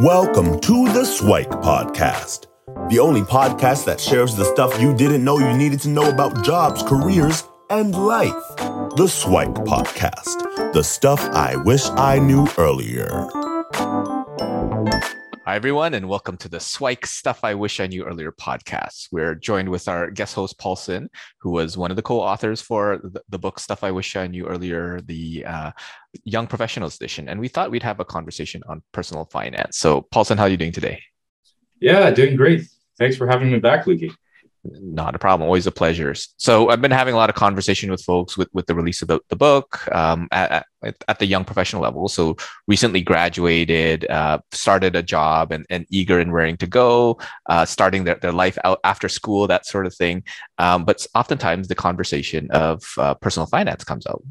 Welcome to the Swike Podcast, the only podcast that shares the stuff you didn't know you needed to know about jobs, careers, and life. The Swike Podcast, the stuff I wish I knew earlier. Hi, everyone, and welcome to the Swike Stuff I Wish I Knew Earlier podcast. We're joined with our guest host, Paulson, who was one of the co authors for the, book Stuff I Wish I Knew Earlier, the uh, Young Professionals Edition. And we thought we'd have a conversation on personal finance. So, Paulson, how are you doing today? Yeah, doing great. Thanks for having me back, Lukey. Not a problem. Always a pleasure. So I've been having a lot of conversation with folks with, with the release of the, the book um, at, at the young professional level. So recently graduated, uh, started a job and, and eager and raring to go, uh, starting their, their life out after school, that sort of thing. Um, but oftentimes the conversation of uh, personal finance comes out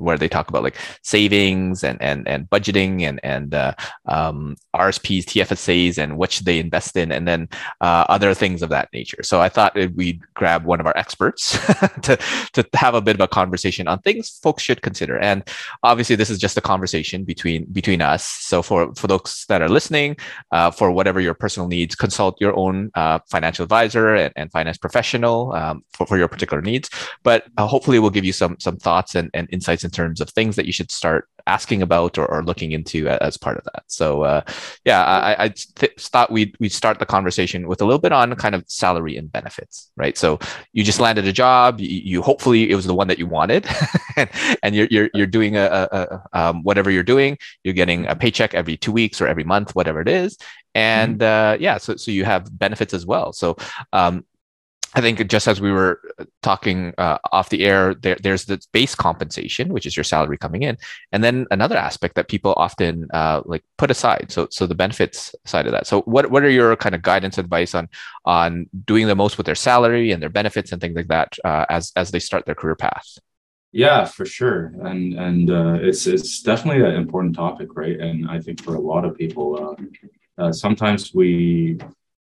where they talk about like savings and and and budgeting and and uh, um, RSPs, TFSAs, and what should they invest in, and then uh, other things of that nature. So I thought we'd grab one of our experts to to have a bit of a conversation on things folks should consider. And obviously, this is just a conversation between between us. So for for those that are listening, uh, for whatever your personal needs, consult your own uh, financial advisor and, and finance professional um, for, for your particular needs. But uh, hopefully, we'll give you some some thoughts and, and insights in terms of things that you should start asking about or, or looking into as part of that. So uh, yeah, I, I th- thought we'd we'd start the conversation with a little bit on kind of salary and benefits, right? So you just landed a job, you, you hopefully it was the one that you wanted, and, and you're you're you're doing a, a, a um, whatever you're doing, you're getting a paycheck every two weeks or every month, whatever it is, and mm-hmm. uh, yeah, so so you have benefits as well. So um, I think just as we were uh, talking uh, off the air, there, there's the base compensation, which is your salary coming in, and then another aspect that people often uh, like put aside. So, so the benefits side of that. So, what what are your kind of guidance advice on on doing the most with their salary and their benefits and things like that uh, as as they start their career path? Yeah, for sure, and and uh, it's it's definitely an important topic, right? And I think for a lot of people, uh, sometimes we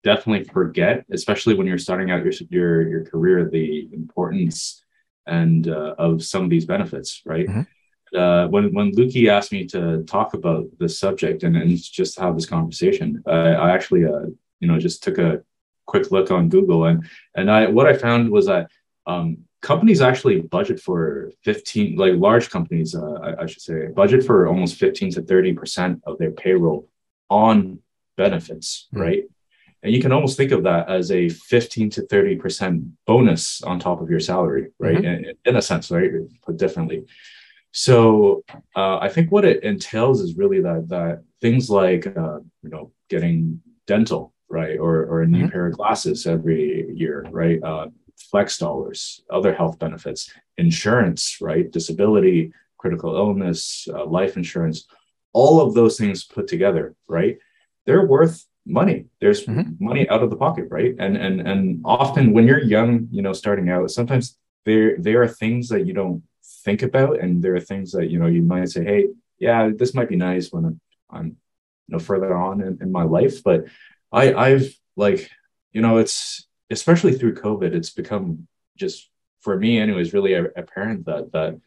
definitely forget, especially when you're starting out your your, your career, the importance and uh, of some of these benefits, right? Mm-hmm. Uh, when when Lukey asked me to talk about this subject and, and just have this conversation, I, I actually uh, you know just took a quick look on Google and and I what I found was that um, companies actually budget for 15 like large companies uh, I, I, should say budget for almost 15 to 30 percent of their payroll on benefits mm-hmm. right and you can almost think of that as a 15 to 30% bonus on top of your salary, right? Mm-hmm. In, in, a sense, right? Put differently. So uh, I think what it entails is really that that things like uh, you know getting dental, right, or or a new mm-hmm. pair of glasses every year, right? Uh, flex dollars, other health benefits, insurance, right? Disability, critical illness, uh, life insurance, all of those things put together, right? They're worth money. There's mm-hmm. money out of the pocket right? And and and often when you're young you know starting out sometimes there there are things that you don't think about and there are things that you know you might say hey yeah this might be nice when i'm, I'm you know further on in, in my life. But i i've like you know it's especially through covid it's become just for me anyways really apparent that that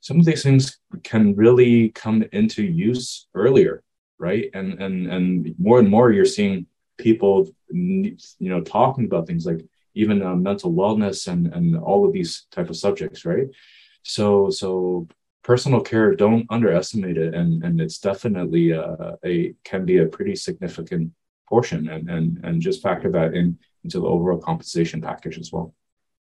some of these things can really come into use earlier right? And and and more and more you're seeing people you know talking about things like even uh, mental wellness and and all of these type of subjects right? So so personal care don't underestimate it. And and it's definitely uh, a can be a pretty significant portion and and and just factor that in into the overall compensation package as well.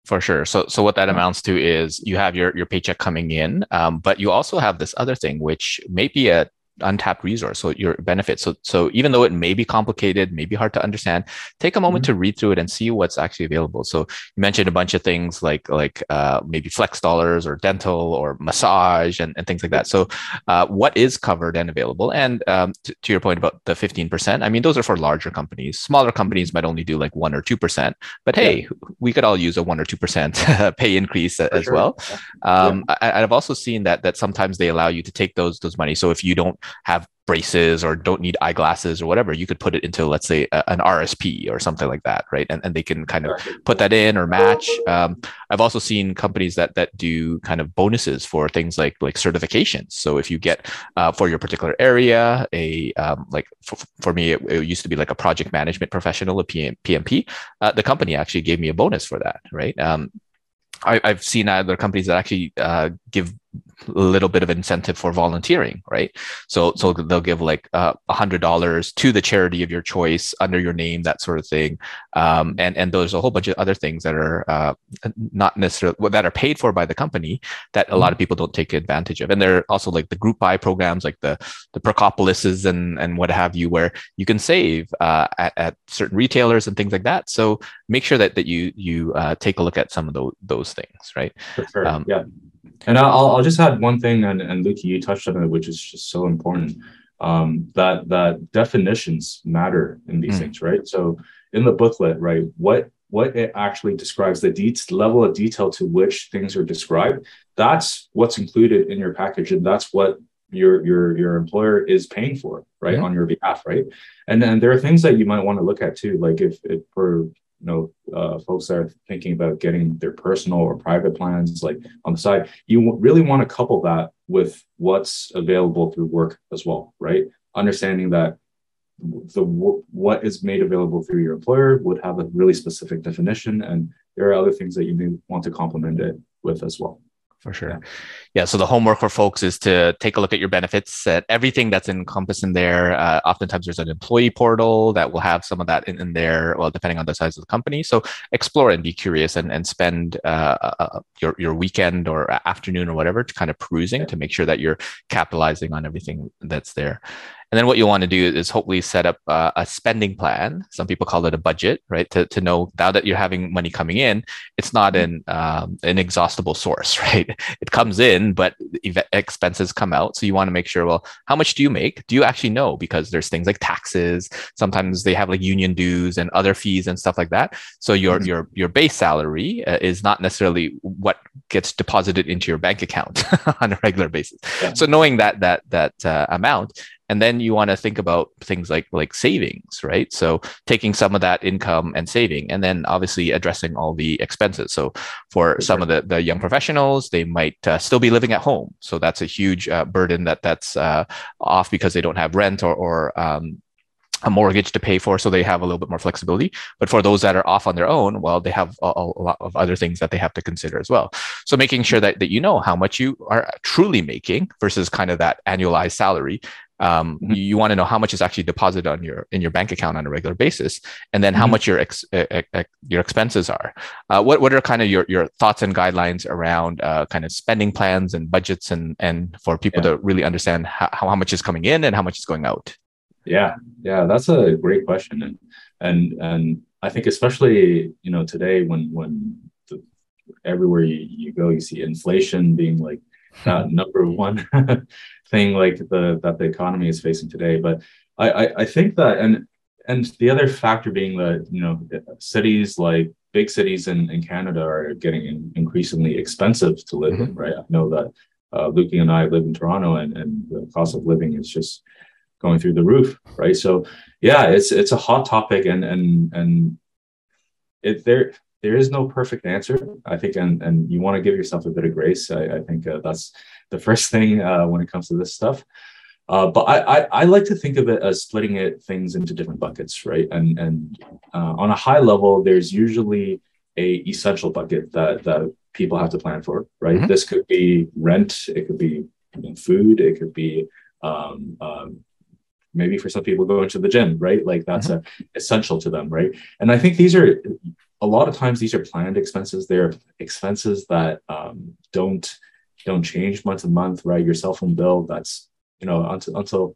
For sure. So, so what that amounts to is you have your your paycheck coming in, um, but you also have this other thing, which may be a untapped resource so your benefit so so even though it may be complicated may be hard to understand take a moment mm-hmm. to read through it and see what's actually available so you mentioned a bunch of things like like uh, maybe flex dollars or dental or massage and, and things like that so uh, what is covered and available and um, t- to your point about the 15% i mean those are for larger companies smaller companies might only do like 1 or 2% but hey yeah. we could all use a 1 or 2% pay increase for as sure. well um, yeah. I, i've also seen that that sometimes they allow you to take those those money so if you don't have braces or don't need eyeglasses or whatever, you could put it into, let's say, a, an RSP or something like that, right? And, and they can kind of put that in or match. Um, I've also seen companies that that do kind of bonuses for things like like certifications. So if you get uh, for your particular area, a um, like for, for me, it, it, used to be like a project management professional, a PM, PMP. Uh, the company actually gave me a bonus for that, right? Um, I, have seen other companies that actually uh, give little bit of incentive for volunteering, right? So so they'll give like uh, a uh, hundred dollars to the charity of your choice under your name, that sort of thing. Um, and and there's a whole bunch of other things that are uh, not necessarily that are paid for by the company that a lot of people don't take advantage of. And there are also like the group buy programs, like the the Perkopolises and and what have you, where you can save uh, at, at certain retailers and things like that. So make sure that that you you uh, take a look at some of those those things, right? Sure. Um, yeah. And I'll, I'll just add one thing, and, and Luki, you touched on it, which is just so important. Um, that that definitions matter in these mm. things, right? So in the booklet, right, what what it actually describes, the de- level of detail to which things are described, that's what's included in your package, and that's what your your your employer is paying for, right, on your behalf, right? And then there are things that you might want to look at too, like if, if for know uh, folks that are thinking about getting their personal or private plans like on the side. You really want to couple that with what's available through work as well right? Understanding that the what is made available through your employer would have a really specific definition and there are other things that you may want to complement it with as well for sure. Yeah. yeah. So the homework for folks is to take a look at your benefits, at everything that's encompassed in there. Uh, oftentimes there's an employee portal that will have some of that in, in, there, well, depending on the size of the company. So explore and be curious and, and spend uh, uh, uh your, your weekend or afternoon or whatever to kind of perusing yeah. to make sure that you're capitalizing on everything that's there. And then what you'll want to do is hopefully set up uh, a spending plan. Some people call it a budget, right? To, to know now that you're having money coming in, it's not an um, an exhaustible source, right? It comes in, but expenses come out. So you want to make sure, well, how much do you make? Do you actually know? Because there's things like taxes. Sometimes they have like union dues and other fees and stuff like that. So your mm-hmm. your your base salary uh, is not necessarily what gets deposited into your bank account on a regular basis. Yeah. So knowing that that that uh, amount and then you want to think about things like like savings right? So taking some of that income and saving and then obviously addressing all the expenses. So for some of the, the young professionals they might uh, still be living at home. So that's a huge uh, burden that that's uh, off because they don't have rent or, or um, a mortgage to pay for so they have a little bit more flexibility. But for those that are off on their own well they have a, a, lot of other things that they have to consider as well. So making sure that, that you know how much you are truly making versus kind of that annualized salary um, mm-hmm. you want to know how much is actually deposited on your in your bank account on a regular basis and then how mm-hmm. much your ex, your expenses are uh, what, what are kind of your, your thoughts and guidelines around uh, kind of spending plans and budgets and and for people yeah. to really understand how, how much is coming in and how much is going out yeah yeah that's a great question and and and i think especially you know today when when the, everywhere you, you go you see inflation being like that number one thing like the that the economy is facing today. But I, I, I think that and and the other factor being that you know cities like big cities in, in Canada are getting in, increasingly expensive to live mm-hmm. in, right? I know that uh, and I live in Toronto, and, and the cost of living is just going through the roof, right? So yeah, it's it's a hot topic, and and and it there there is no perfect answer. I think, and and you want to give yourself a bit of grace. I, I think uh, that's the first thing uh, when it comes to this stuff. Uh, but I, I, I like to think of it as splitting it things into different buckets, right? And and uh, on a high level, there's usually a essential bucket that that people have to plan for, right? Mm-hmm. This could be rent, it could be food, it could be um, um, maybe for some people going to the gym, right? Like that's mm-hmm. a, essential to them, right? And I think these are a lot of times these are planned expenses. They're expenses that um, don't don't change month to month, right? Your cell phone bill, that's you know until until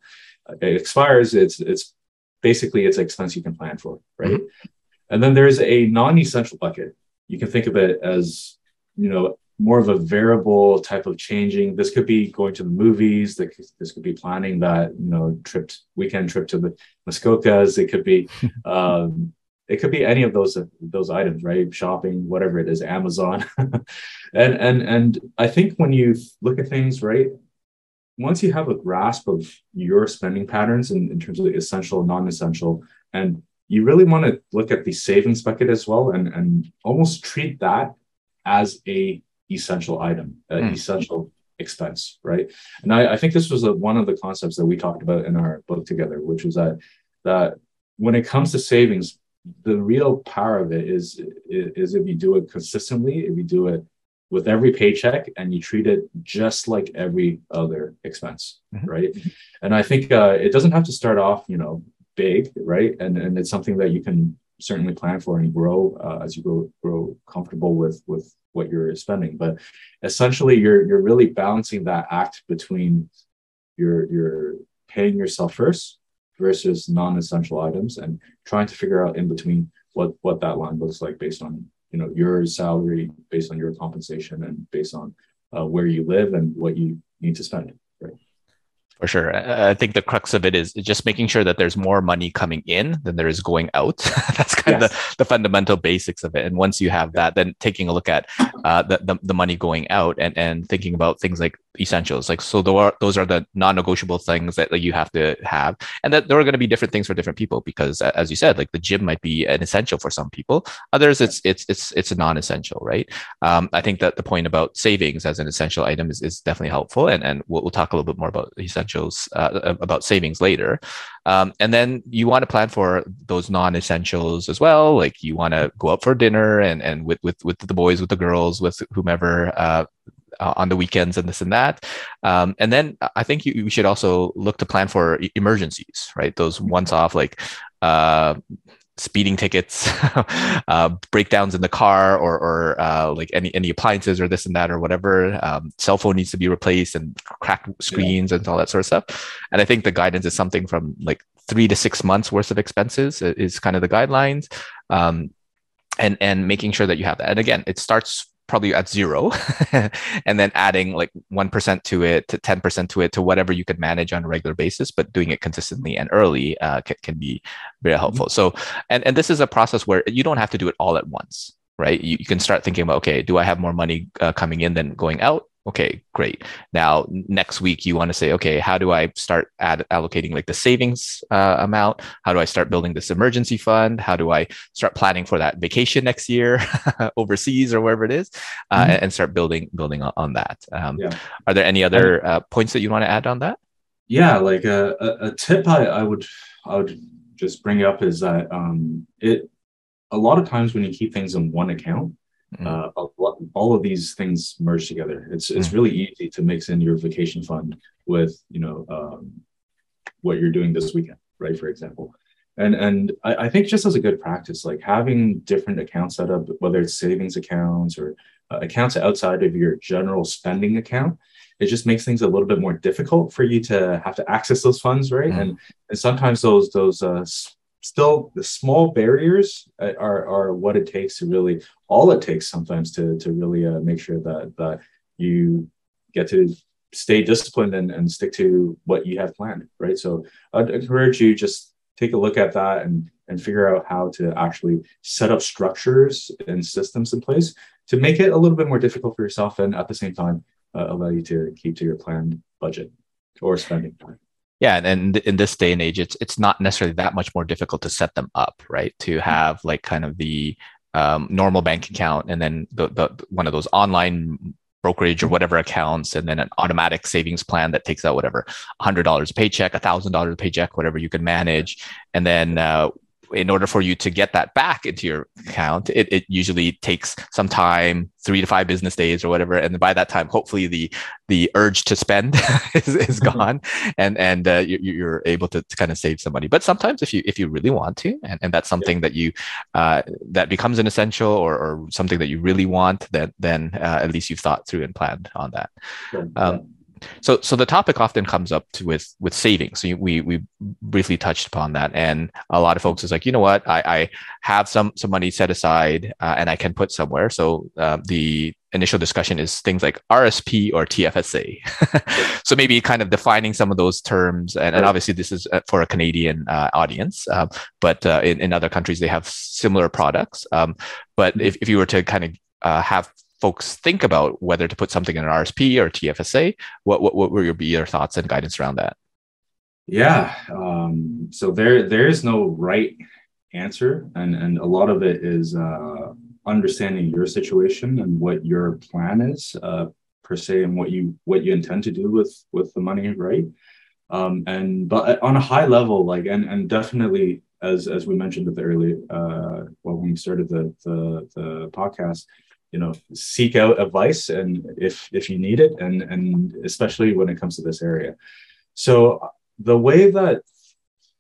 it expires, it's it's basically it's an expense you can plan for, right? Mm-hmm. And then there's a non-essential bucket. You can think of it as you know more of a variable type of changing. This could be going to the movies. This could be planning that you know trip weekend trip to the Muskokas. It could be um, it could be any of those those items right shopping whatever it is amazon and and and i think when you look at things right once you have a grasp of your spending patterns in, in terms of essential, non-essential, and you really want to look at the savings bucket as well and, and almost treat that as a essential item, an mm. essential expense, right? And I, I think this was a, one of the concepts that we talked about in our book together, which was that that when it comes to savings, the real power of it is is if you do it consistently, if you do it with every paycheck and you treat it just like every other expense, mm-hmm. right? And I think uh, it doesn't have to start off, you know, big, right? And and it's something that you can certainly plan for and grow uh, as you grow grow comfortable with with what you're spending. But essentially, you're you're really balancing that act between your your paying yourself first versus non-essential items and trying to figure out in between what what that line looks like based on you know your salary based on your compensation and based on uh, where you live and what you need to spend right for sure. I think the crux of it is just making sure that there's more money coming in than there is going out. That's kind yes. of the, the, fundamental basics of it. And once you have that, then taking a look at uh, the, the, the, money going out and, and thinking about things like essentials. Like, so are, those are the non-negotiable things that like, you have to have. And that there are going to be different things for different people because as you said, like the gym might be an essential for some people. Others, it's, it's, it's, it's a non-essential, right? Um, I think that the point about savings as an essential item is, is definitely helpful. And, and we'll, we'll talk a little bit more about essentials uh, about savings later um, and then you want to plan for those non-essentials as well like you want to go out for dinner and and with with with the boys with the girls with whomever uh, uh, on the weekends and this and that. Um, and then I think you, you, should also look to plan for emergencies, right? Those once off, like uh, speeding tickets, uh, breakdowns in the car, or, or uh, like any any appliances or this and that or whatever. Um, cell phone needs to be replaced and cracked screens yeah. and all that sort of stuff. And I think the guidance is something from like three to six months worth of expenses is kind of the guidelines. Um, and and making sure that you have that. And again, it starts probably at zero and then adding like 1% to it to 10% to it to whatever you could manage on a regular basis but doing it consistently and early uh, can, can be very mm-hmm. helpful. So and, and this is a process where you don't have to do it all at once right? You, you can start thinking about okay do i have more money uh, coming in than going out okay great. Now next week you want to say okay how do i start add, allocating like the savings uh, amount? How do i start building this emergency fund? How do i start planning for that vacation next year overseas or wherever it is? Uh, mm-hmm. and start building building on, on that. Um, yeah. are there any other uh, points that you want to add on that? Yeah like uh, a, a tip I, I would i would just bring up is that um, it a lot of times when you keep things in one account Mm. Uh, all of these things merge together. It's it's mm. really easy to mix in your vacation fund with you know um, what you're doing this weekend, right? For example, and and I, I, think just as a good practice, like having different accounts set up, whether it's savings accounts or uh, accounts outside of your general spending account, it just makes things a little bit more difficult for you to have to access those funds, right? Mm. And and sometimes those those uh, still the small barriers uh, are are what it takes to really all it takes sometimes to to really uh, make sure that that you get to stay disciplined and, and stick to what you have planned right? So i'd encourage you just take a look at that and and figure out how to actually set up structures and systems in place to make it a little bit more difficult for yourself and at the same time uh, allow you to keep to your planned budget or spending time yeah and in this day and age it's it's not necessarily that much more difficult to set them up right to mm-hmm. have like kind of the um, normal bank account and then the, the one of those online brokerage or mm-hmm. whatever accounts and then an automatic savings plan that takes out whatever $100 a paycheck $1000 a paycheck whatever you can manage and then uh, in order for you to get that back into your account, it, it usually takes some time, three to five business days or whatever. And by that time, hopefully the the urge to spend is, is mm-hmm. gone, and and uh, you, are able to, to, kind of save some money. But sometimes, if you if you really want to, and, and that's something yeah. that you uh, that becomes an essential or, or something that you really want, then then uh, at least you've thought through and planned on that. Um, so so the topic often comes up to, with with savings. So we we briefly touched upon that, and a lot of folks is like, you know what, I, I have some some money set aside uh, and I can put somewhere. So uh, the initial discussion is things like RSP or TFSA. so maybe kind of defining some of those terms, and, and obviously this is uh, for a Canadian uh, audience, uh, but uh, in in other countries they have similar products. Um, but if if you were to kind of uh, have folks think about whether to put something in an RSP or TFSA? What what, what will be your thoughts and guidance around that? Yeah, um, so there there is no right answer, and and a lot of it is uh, understanding your situation and what your plan is uh, per se, and what you what you intend to do with with the money, right? Um, and but on a high level, like and and definitely as as we mentioned at the early uh, well when we started the the, the podcast, you know seek out advice and if if you need it and and especially when it comes to this area so the way that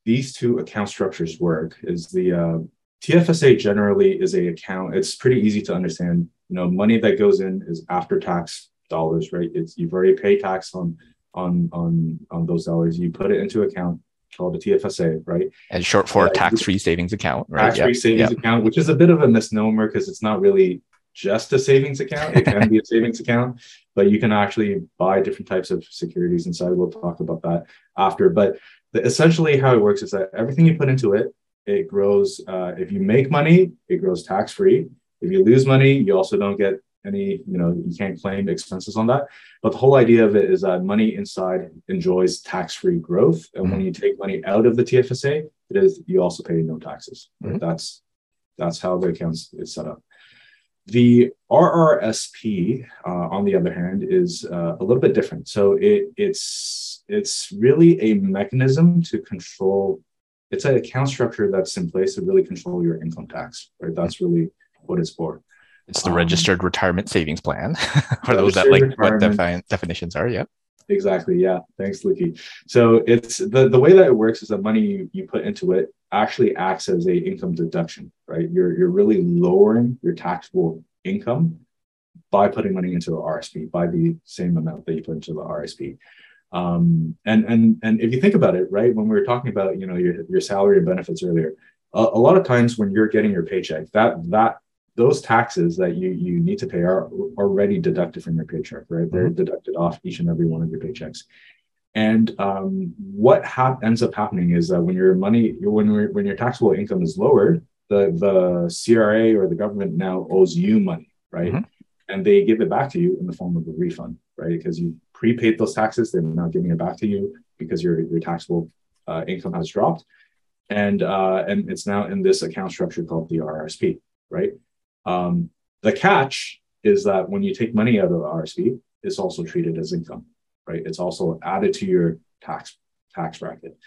these two account structures work is the uh, tfsa generally is a account it's pretty easy to understand you know money that goes in is after tax dollars right it's you've already paid tax on on on on those dollars you put it into account called a TFSA, right? And short for uh, tax-free savings account, right? Tax-free yep. savings yep. account, which is a bit of a misnomer because it's not really just a savings account. It can be a savings account, but you can actually buy different types of securities inside. We'll talk about that after. But the, essentially, how it works is that everything you put into it, it grows. Uh, if you make money, it grows tax free. If you lose money, you also don't get any, you know, you can't claim expenses on that. But the whole idea of it is that money inside enjoys tax free growth. And mm-hmm. when you take money out of the TFSA, it is you also pay no taxes. Mm-hmm. That's that's how the accounts is set up. The RRSP, uh, on the other hand, is uh, a little bit different. So it, it's it's really a mechanism to control. It's an account structure that's in place to really control your income tax. Right, that's really what it's for. It's the um, registered retirement savings plan. for those that like what define, definitions are, yeah. Exactly. Yeah. Thanks, Luki. So it's the, the way that it works is that money you, you put into it actually acts as a income deduction, right? You're you're really lowering your taxable income by putting money into the RSP by the same amount that you put into the RSP. Um, and and and if you think about it, right, when we were talking about you know your your salary and benefits earlier, a, a lot of times when you're getting your paycheck, that that those taxes that you you need to pay are already deducted from your paycheck, right? They're mm-hmm. deducted off each and every one of your paychecks. And um, what ha- ends up happening is that when your money, when when your taxable income is lowered, the the CRA or the government now owes you money, right? Mm-hmm. And they give it back to you in the form of a refund, right? Because you prepaid those taxes, they're now giving it back to you because your your taxable uh, income has dropped, and uh, and it's now in this account structure called the RRSP, right? Um, the catch is that when you take money out of the RSP, it's also treated as income, right? It's also added to your tax tax bracket.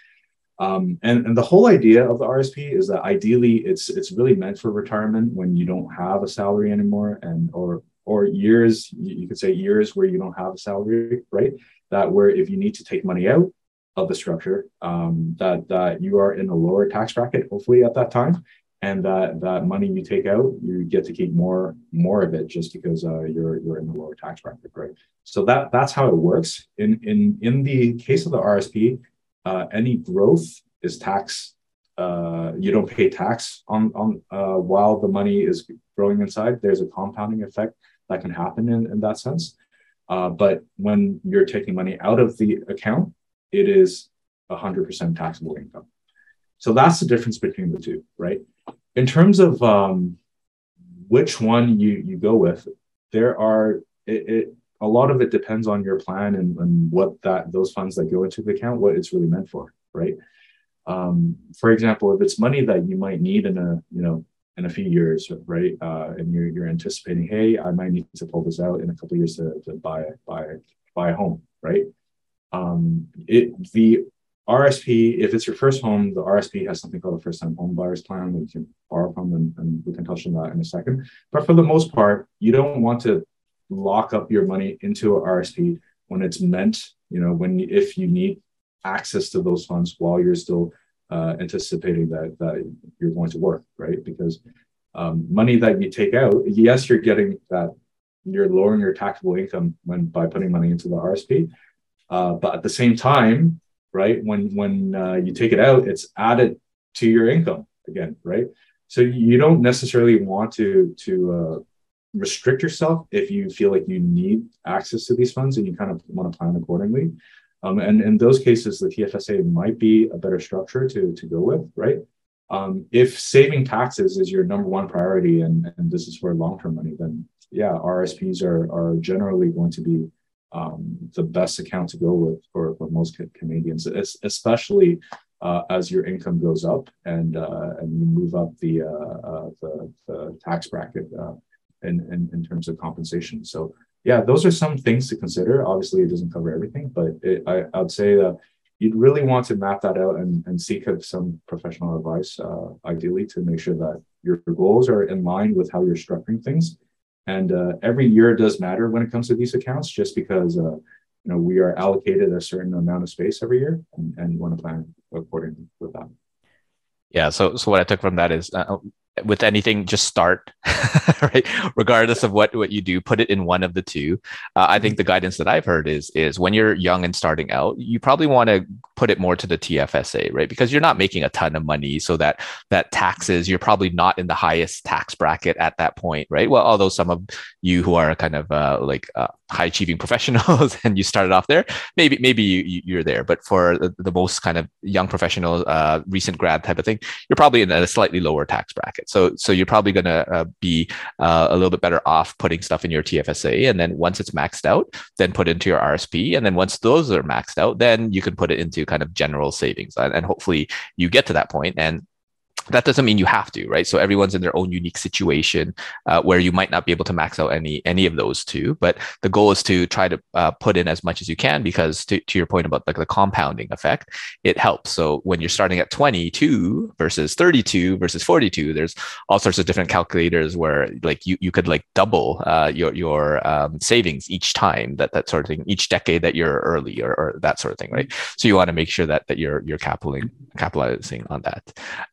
Um, and, and the whole idea of the RSP is that ideally it's it's really meant for retirement when you don't have a salary anymore and or or years you could say years where you don't have a salary, right? That where if you need to take money out of the structure, um, that that you are in a lower tax bracket, hopefully at that time, and that that money you take out, you get to keep more more of it just because uh, you're you're in the lower tax bracket, right? So that that's how it works. In in in the case of the RSP, uh, any growth is tax. Uh, you don't pay tax on on uh, while the money is growing inside. There's a compounding effect that can happen in, in that sense. Uh, but when you're taking money out of the account, it is 100% taxable income. So that's the difference between the two, right? In terms of um, which one you you go with, there are it, it, a lot of it depends on your plan and, and what that those funds that go into the account what it's really meant for, right? Um, for example, if it's money that you might need in a you know in a few years, right? Uh, and you're you're anticipating, hey, I might need to pull this out in a couple years to, to buy buy buy a home, right? Um, it the RSP, if it's your first home, the RSP has something called a first time home buyers plan that you can borrow from, and, and, we can touch on that in a second. But for the most part, you don't want to lock up your money into a RSP when it's meant, you know, when if you need access to those funds while you're still uh, anticipating that that you're going to work, right? Because um, money that you take out, yes, you're getting that you're lowering your taxable income when by putting money into the RSP, uh, but at the same time, right? When when uh, you take it out, it's added to your income again, right? So you don't necessarily want to to uh, restrict yourself if you feel like you need access to these funds and you kind of want to plan accordingly. Um, and in those cases, the TFSA might be a better structure to to go with, right? Um, if saving taxes is your number one priority and, and this is for long term money, then yeah, RSPs are are generally going to be um, the best account to go with for, for most Canadians, especially uh, as your income goes up and uh, and you move up the uh, uh the, the, tax bracket uh, in, in, in terms of compensation. So yeah, those are some things to consider. Obviously, it doesn't cover everything, but it, I, I would say that you'd really want to map that out and, and seek some professional advice, uh, ideally, to make sure that your goals are in line with how you're structuring things. And uh, every year does matter when it comes to these accounts, just because uh, you know we are allocated a certain amount of space every year, and, and want to plan according with that. Yeah. So so what I took from that is uh, with anything just start right? Regardless of what what you do put it in one of the two. Uh, i think mm-hmm. the guidance that i've heard is is when you're young and starting out you probably want to put it more to the tfsa right? Because you're not making a ton of money so that that taxes you're probably not in the highest tax bracket at that point right? Well although some of you who are kind of uh, like uh, high achieving professionals and you started off there maybe maybe you, you're there. But for the, most kind of young professional uh, recent grad type of thing you're probably in a slightly lower tax bracket. So so you're probably going to uh, be uh, a little bit better off putting stuff in your TFSA, and then once it's maxed out, then put into your RSP, and then once those are maxed out, then you can put it into kind of general savings, and, and hopefully you get to that point and that doesn't mean you have to right? So everyone's in their own unique situation uh, where you might not be able to max out any any of those two. But the goal is to try to uh, put in as much as you can because to, to your point about like the compounding effect it helps. So when you're starting at 22 versus 32 versus 42 there's all sorts of different calculators where like you, you could like double uh, your your um, savings each time that that sort of thing each decade that you're early or, or that sort of thing right? So you want to make sure that that you're you're capitalizing capitalizing on that.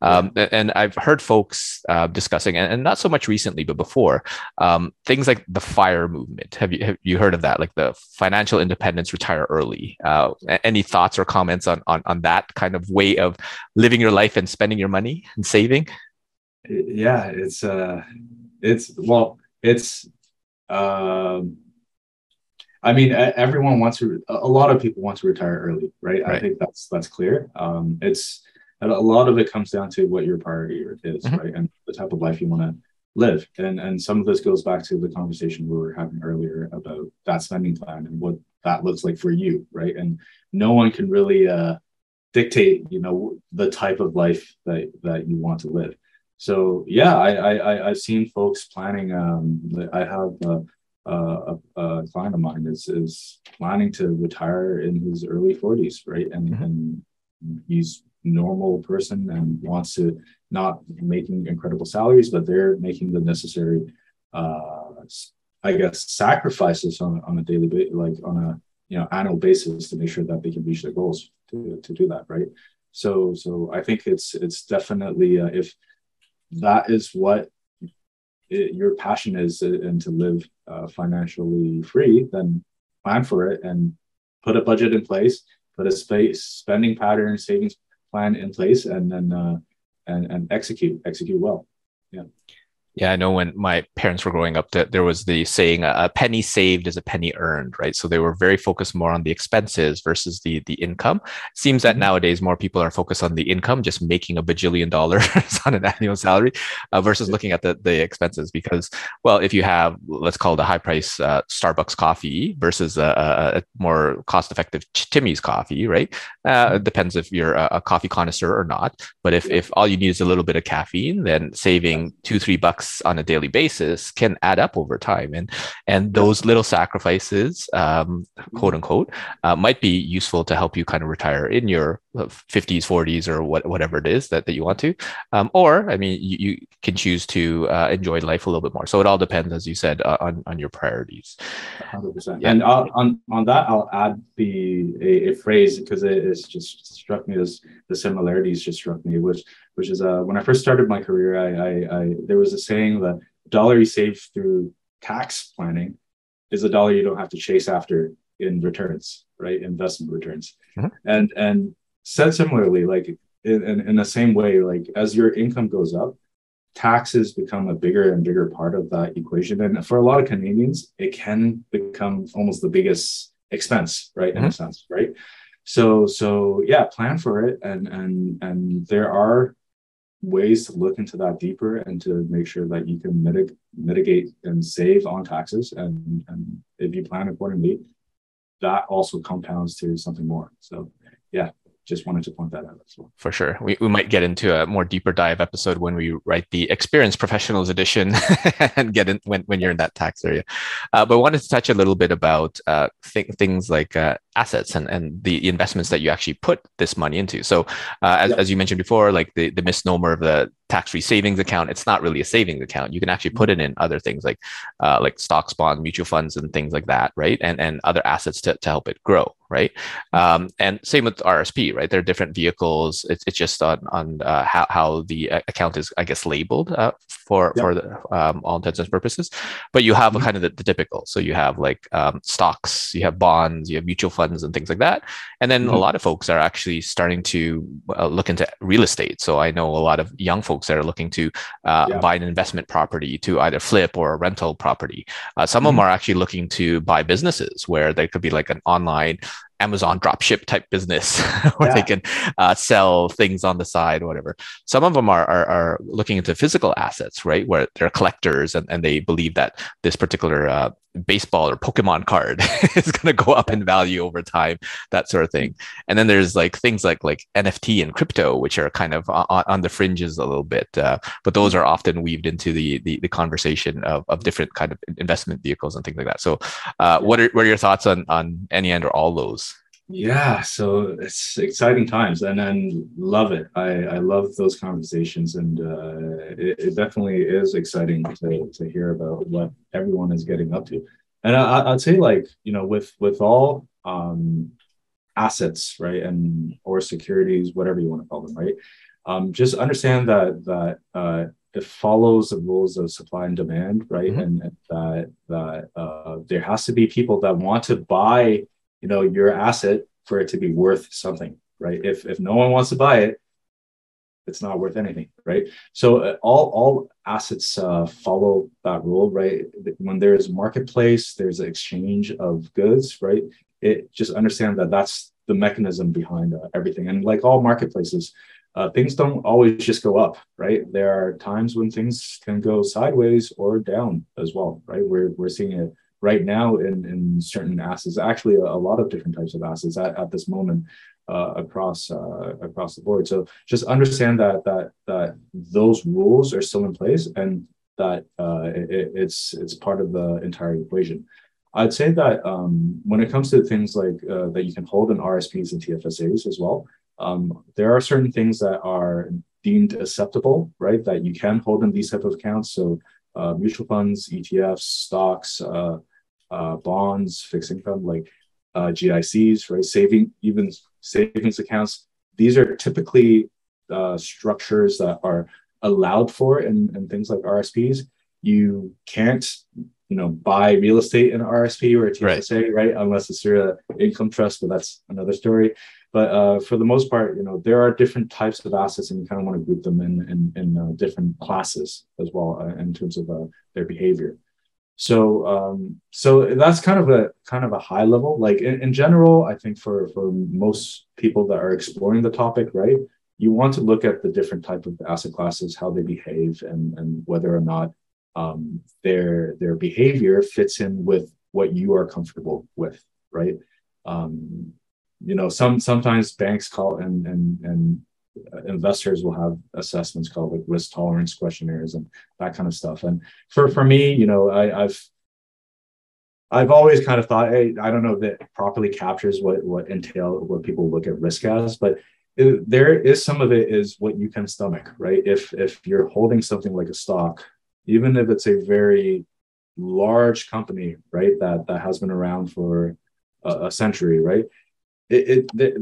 Um, and I've heard folks uh, discussing, and, and, not so much recently, but before, um, things like the FIRE movement. Have you have you heard of that? Like the financial independence, retire early. Uh, any thoughts or comments on, on on that kind of way of living your life and spending your money and saving? Yeah, it's uh, it's well, it's. Um, I mean, everyone wants to. A lot of people want to retire early, right? right. I think that's that's clear. Um, it's a lot of it comes down to what your priority is, mm-hmm. right? And the type of life you want to live. And and some of this goes back to the conversation we were having earlier about that spending plan and what that looks like for you, right? And no one can really uh, dictate, you know, the type of life that that you want to live. So yeah, I I I've seen folks planning. Um, I have. Uh, uh, a, a, client of mine is is planning to retire in his early 40s, right? And mm-hmm. and he's normal person and wants to not making incredible salaries, but they're making the necessary, uh, I guess, sacrifices on, on a daily basis, like on a you know annual basis to make sure that they can reach their goals to, to do that, right? So so I think it's it's definitely uh, if that is what it, your passion is uh, and to live uh, financially free, then plan for it and put a budget in place, put a space spending pattern, savings plan in place and then uh, and and execute execute well. Yeah. Yeah, I know when my parents were growing up that there was the saying a penny saved is a penny earned, right? So they were very focused more on the expenses versus the the income. Seems that mm-hmm. nowadays more people are focused on the income, just making a bajillion dollars on an annual salary uh, versus looking at the, the expenses because well, if you have let's call it a high price uh, Starbucks coffee versus a, a more cost effective Timmy's coffee, right? Uh, it depends if you're a, a coffee connoisseur or not. But if, if all you need is a little bit of caffeine, then saving two, three bucks on a daily basis can add up over time. And and those little sacrifices um, quote unquote uh, might be useful to help you kind of retire in your 50s 40s or what, whatever it is that, that you want to. Um, or i mean you, you can choose to uh, enjoy life a little bit more. So it all depends as you said uh, on, on your priorities. 100% yeah. and I'll, on, on that i'll add the a, a phrase because it, it's just struck me as the similarities just struck me which which is uh, when I first started my career, I, I, I there was a saying that dollar you save through tax planning is a dollar you don't have to chase after in returns, right? Investment returns. Mm-hmm. And and said similarly, like in, in, in the same way, like as your income goes up, taxes become a bigger and bigger part of that equation. And for a lot of Canadians, it can become almost the biggest expense, right? Mm-hmm. In a sense, right? So so yeah, plan for it. And and and there are ways to look into that deeper and to make sure that you can mitigate mitigate and save on taxes and, and if you plan accordingly that also compounds to something more so yeah just wanted to point that out as well. For sure. We, we might get into a more deeper dive episode when we write the experienced professionals edition and get in when, when you're in that tax area. Uh, but wanted to touch a little bit about uh, th- things like uh, assets and, and the investments that you actually put this money into. So uh, as, as you mentioned before, like the, the misnomer of the tax-free savings account it's not really a savings account. You can actually put it in other things like uh, like stocks bonds mutual funds and things like that right? And and other assets to, to help it grow right? Um, and same with rsp right? There are different vehicles. It's, it's just on on uh, how, how the account is i guess labeled uh, for for the, um, all intents and purposes. But you have mm-hmm. kind of the, the, typical. So you have like um, stocks you have bonds you have mutual funds and things like that and then mm-hmm. a lot of folks are actually starting to uh, look into real estate so i know a lot of young folks that are looking to uh, yeah. buy an investment property to either flip or a rental property. Uh, some mm-hmm. of them are actually looking to buy businesses where they could be like an online Amazon dropship type business where yeah. they can uh, sell things on the side or whatever. Some of them are, are, are, looking into physical assets, right? Where they're collectors and, and they believe that this particular uh, baseball or Pokemon card is going to go up in value over time, that sort of thing. And then there's like things like like NFT and crypto, which are kind of on, on the fringes a little bit, uh, but those are often weaved into the the, the conversation of, of different kind of investment vehicles and things like that. So, uh, what are what are your thoughts on on any and or all those? Yeah, so it's exciting times, and then love it. I I love those conversations, and uh, it, it, definitely is exciting to to hear about what everyone is getting up to. And I, I'd say, like you know, with with all um, assets, right, and or securities, whatever you want to call them, right. Um, just understand that that uh, it follows the rules of supply and demand, right, mm-hmm. and, and, that that uh, there has to be people that want to buy you know your asset for it to be worth something right? If if no one wants to buy it it's not worth anything right? So uh, all all assets uh, follow that rule right? When there's marketplace there's an exchange of goods right? It just understand that that's the mechanism behind uh, everything. And like all marketplaces uh, things don't always just go up right? There are times when things can go sideways or down as well right? We're, we're seeing it right now in, in certain assets, actually a, lot of different types of assets at, at this moment uh, across uh, across the board. So just understand that that that those rules are still in place and that uh, it, it's it's part of the entire equation. I'd say that um, when it comes to things like uh, that you can hold in RSPs and TFSAs as well, um, there are certain things that are deemed acceptable, right? That you can hold in these type of accounts. So uh, mutual funds, ETFs, stocks, uh, uh, bonds, fixed income, like uh, GICs, right? Saving, even savings accounts. These are typically uh, structures that are allowed for in, in things like RSPs. You can't, you know, buy real estate in an RSP or a TFSA, right? right? Unless it's through an income trust, but that's another story. But uh, for the most part, you know, there are different types of assets, and you kind of want to group them in in, in uh, different classes as well uh, in terms of uh, their behavior. So um, so that's kind of a kind of a high level. Like in, in general, I think for for most people that are exploring the topic, right, you want to look at the different type of asset classes, how they behave, and and whether or not um, their their behavior fits in with what you are comfortable with, right? Um, you know, some sometimes banks call and and and investors will have assessments called like risk tolerance questionnaires and that kind of stuff. And for for me, you know, I, I've I've always kind of thought, I don't know if it properly captures what what entail what people look at risk as, but it, there is some of it is what you can stomach, right? If if you're holding something like a stock, even if it's a very large company, right, that that has been around for a, a century, right? It, it,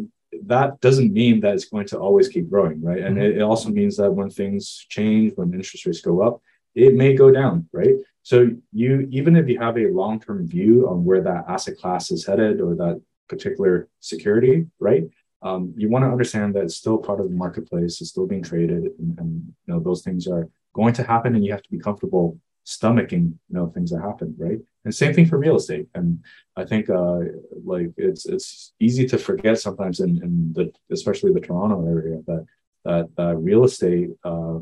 that doesn't mean that it's going to always keep growing, right? And mm-hmm. it, it, also means that when things change, when interest rates go up, it may go down, right? So you even if you have a long-term view on where that asset class is headed or that particular security, right? Um, you want to understand that it's still part of the marketplace, it's still being traded, and, and you know those things are going to happen, and you have to be comfortable stomaching you know things that happen, right? And same thing for real estate. And I think uh, like it's it's easy to forget sometimes in, in the especially the Toronto area that that uh, real estate, uh,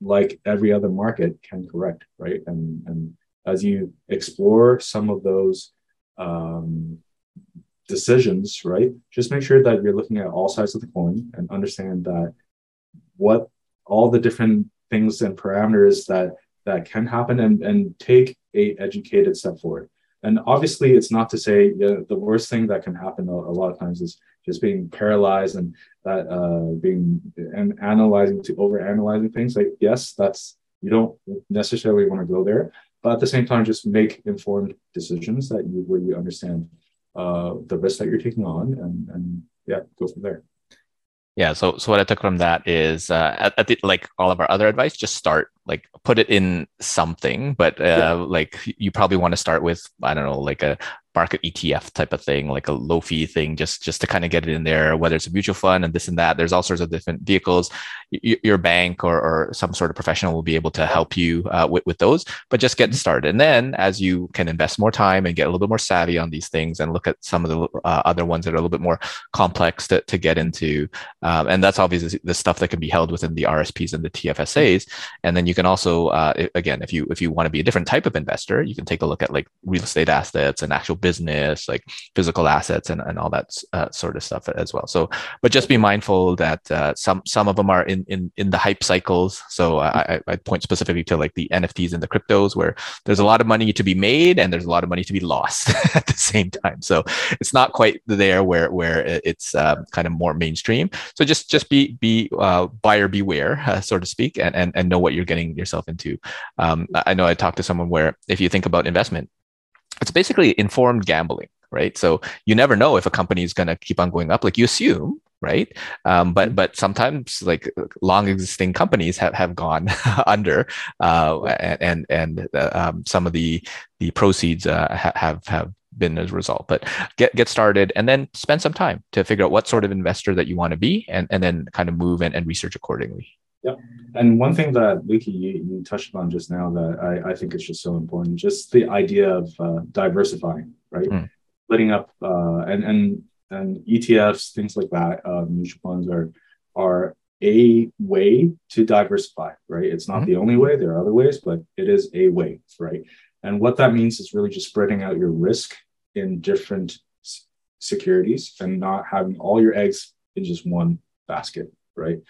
like every other market, can correct, right? And and as you explore some of those um, decisions, right, just make sure that you're looking at all sides of the coin and understand that what all the different things and parameters that that can happen and and take a educated step forward. And obviously it's not to say you the worst thing that can happen a, a, lot of times is just being paralyzed and that uh, being and analyzing to over analyzing things. Like yes that's you don't necessarily want to go there but at the same time just make informed decisions that you where you understand uh, the risk that you're taking on and and yeah go from there yeah. So, so what I took from that is, uh, at, at the, like all of our other advice, just start, like put it in something, but uh, yeah. like you probably want to start with, I don't know, like a market ETF type of thing, like a low fee thing, just just to kind of get it in there. Whether it's a mutual fund and this and that, there's all sorts of different vehicles. Y- your bank or, or some sort of professional will be able to help you uh, with with those. But just get started, and then as you can invest more time and get a little bit more savvy on these things, and look at some of the uh, other ones that are a little bit more complex to, to get into, um, and that's obviously the stuff that can be held within the RSPs and the TFSAs. And then you can also, uh, again, if you if you want to be a different type of investor, you can take a look at like real estate assets and actual business, like physical assets and, and all that uh, sort of stuff as well. So, but just be mindful that uh, some some of them are in in in the hype cycles. So I, I point specifically to like the NFTs and the cryptos where there's a lot of money to be made and there's a lot of money to be lost at the same time. So it's not quite there where where it's um, kind of more mainstream. So just just be be uh, buyer beware, uh, so to speak, and, and and know what you're getting yourself into. Um, I know I talked to someone where if you think about investment, it's basically informed gambling right? So you never know if a company is going to keep on going up like you assume right? Um, but but sometimes like long existing companies have, have gone under uh, and and uh, um, some of the the proceeds uh, have have been as a result. But get get started and then spend some time to figure out what sort of investor that you want to be and, and then kind of move and, and research accordingly yeah. And one thing that Luki, you, you touched on just now that I, I think is just so important, just the idea of uh, diversifying, right? Mm. Splitting up uh, and and and ETFs, things like that, uh, mutual funds are are a way to diversify, right? It's not mm-hmm. the only way. There are other ways, but it is a way, right? And what that means is really just spreading out your risk in different s- securities and not having all your eggs in just one basket, right?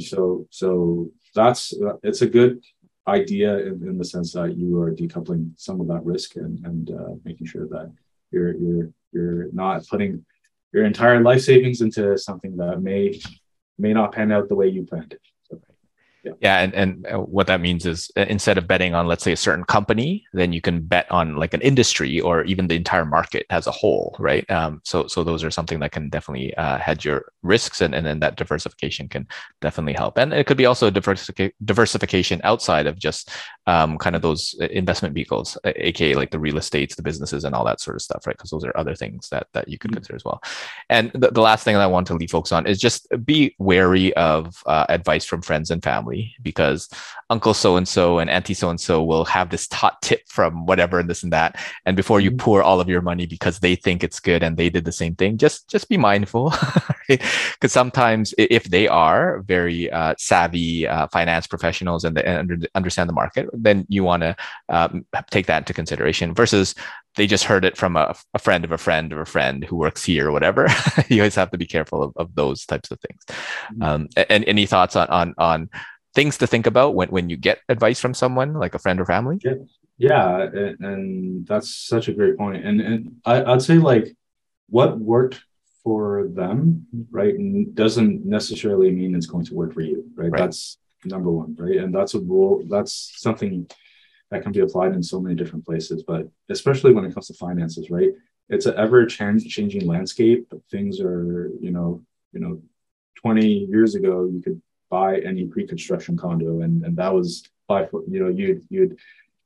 So so that's it's a good idea in, in the sense that you are decoupling some of that risk and and uh, making sure that you're you're you're not putting your entire life savings into something that may may not pan out the way you planned it. Yeah. yeah, and and uh, what that means is uh, instead of betting on let's say a certain company, then you can bet on like an industry or even the entire market as a whole, right? Um, so so those are something that can definitely uh, hedge your risks, and and then that diversification can definitely help. And it could be also diversific- diversification outside of just um, kind of those uh, investment vehicles, aka like the real estates, the businesses, and all that sort of stuff, right? Because those are other things that that you could mm-hmm. consider as well. And the, the last thing that I want to leave folks on is just be wary of uh, advice from friends and family family because uncle so and so and auntie so and so will have this hot tip from whatever and this and that and before you mm-hmm. pour all of your money because they think it's good and they did the same thing just just be mindful because sometimes if they are very uh, savvy uh, finance professionals and they understand the market then you want to um, take that into consideration versus they just heard it from a, a, friend of a friend of a friend who works here or whatever. you always have to be careful of, of those types of things. Mm-hmm. Um, and any thoughts on, on, on things to think about when, when you get advice from someone like a friend or family? Yeah, yeah and, and that's such a great point. And, and I, I'd say like what worked for them, right, doesn't necessarily mean it's going to work for you, right? right. That's number one, right? And that's a rule. That's something that can be applied in so many different places, but especially when it comes to finances, right? It's an ever changing landscape. Things are, you know, you know, 20 years ago, you could buy any pre-construction condo, and and that was by, you know, you'd you'd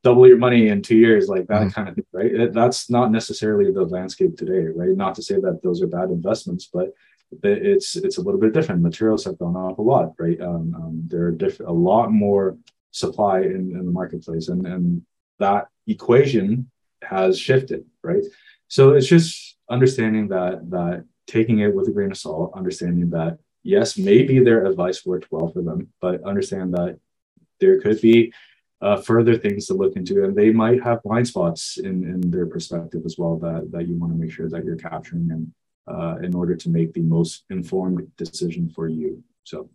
double your money in two years, like that mm-hmm. kind of thing, right? That's not necessarily the landscape today, right? Not to say that those are bad investments, but it's it's a little bit different. Materials have gone up a lot, right? Um, um, there are different, a lot more supply in, in the marketplace and, and that equation has shifted right so it's just understanding that that taking it with a grain of salt understanding that yes, maybe their advice worked well for them, but understand that there could be uh, further things to look into, and they might have blind spots in, in their perspective as well that, that you want to make sure that you're capturing and uh, in order to make the most informed decision for you. So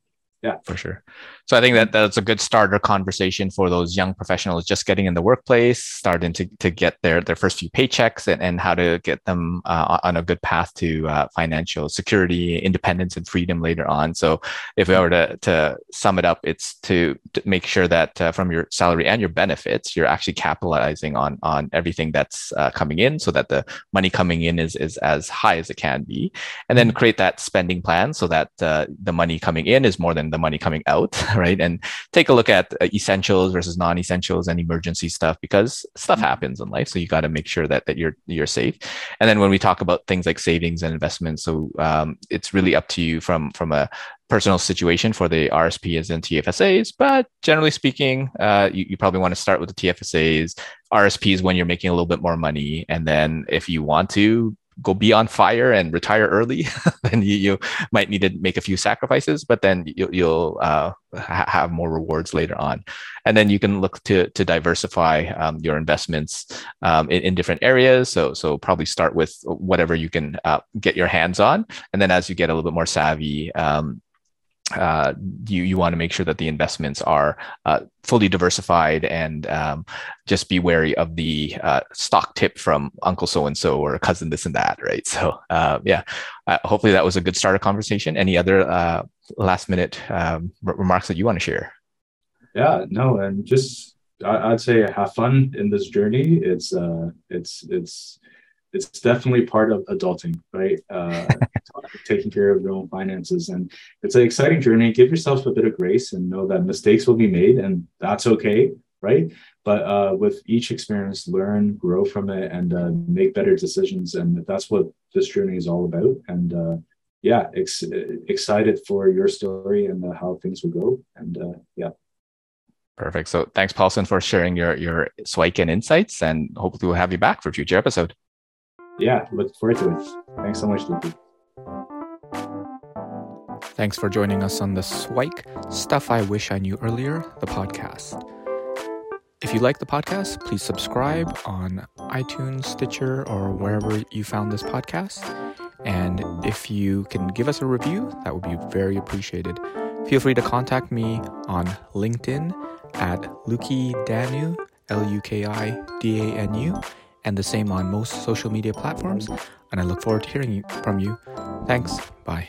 yeah. For sure. So i think that that's a good starter conversation for those young professionals just getting in the workplace starting to, to get their their first few paychecks and, and how to get them uh, on a good path to uh, financial security independence and freedom later on. So if we were to, to sum it up it's to, to make sure that uh, from your salary and your benefits you're actually capitalizing on on everything that's uh, coming in so that the money coming in is, is as high as it can be. And then mm-hmm. create that spending plan so that uh, the money coming in is more than the money coming out, right? And take a look at uh, essentials versus non-essentials and emergency stuff because stuff mm-hmm. happens in life. So you got to make sure that that you're you're safe. And then when we talk about things like savings and investments, so um, it's really up to you from from a personal situation for the RSPs and TFSAs, but generally speaking, uh, you, you, probably want to start with the TFSAs, RSPs when you're making a little bit more money, and then if you want to go be on fire and retire early, then you, you, might need to make a few sacrifices, but then you, will uh, ha- have more rewards later on. And then you can look to to diversify um, your investments um, in, in, different areas. So so probably start with whatever you can uh, get your hands on, and then as you get a little bit more savvy, um, uh, you you want to make sure that the investments are uh, fully diversified and um, just be wary of the uh, stock tip from uncle so and so or cousin this and that right? So uh, yeah uh, hopefully that was a good starter conversation. Any other uh, last minute um, remarks that you want to share? Yeah no and just I- would say have fun in this journey. It's it's it's it's definitely part of adulting, right? Uh, taking care of your own finances. And it's an exciting journey. Give yourself a bit of grace and know that mistakes will be made and that's okay, right? But uh, with each experience, learn, grow from it, and uh, make better decisions. And that's what this journey is all about. And uh, yeah, ex- excited for your story and uh, how things will go. And uh, yeah. Perfect. So thanks, Paulson, for sharing your your Swyken insights, and hopefully we'll have you back for a future episode yeah, look forward to it. Thanks so much, Luki. Thanks for joining us on the Swike Stuff I Wish I Knew Earlier, the podcast. If you like the podcast, please subscribe on iTunes, Stitcher, or wherever you found this podcast. And if you can give us a review, that would be very appreciated. Feel free to contact me on LinkedIn at Luki Danu, L U K I D A N U and the same on most social media platforms. And I look forward to hearing from you. Thanks. Bye.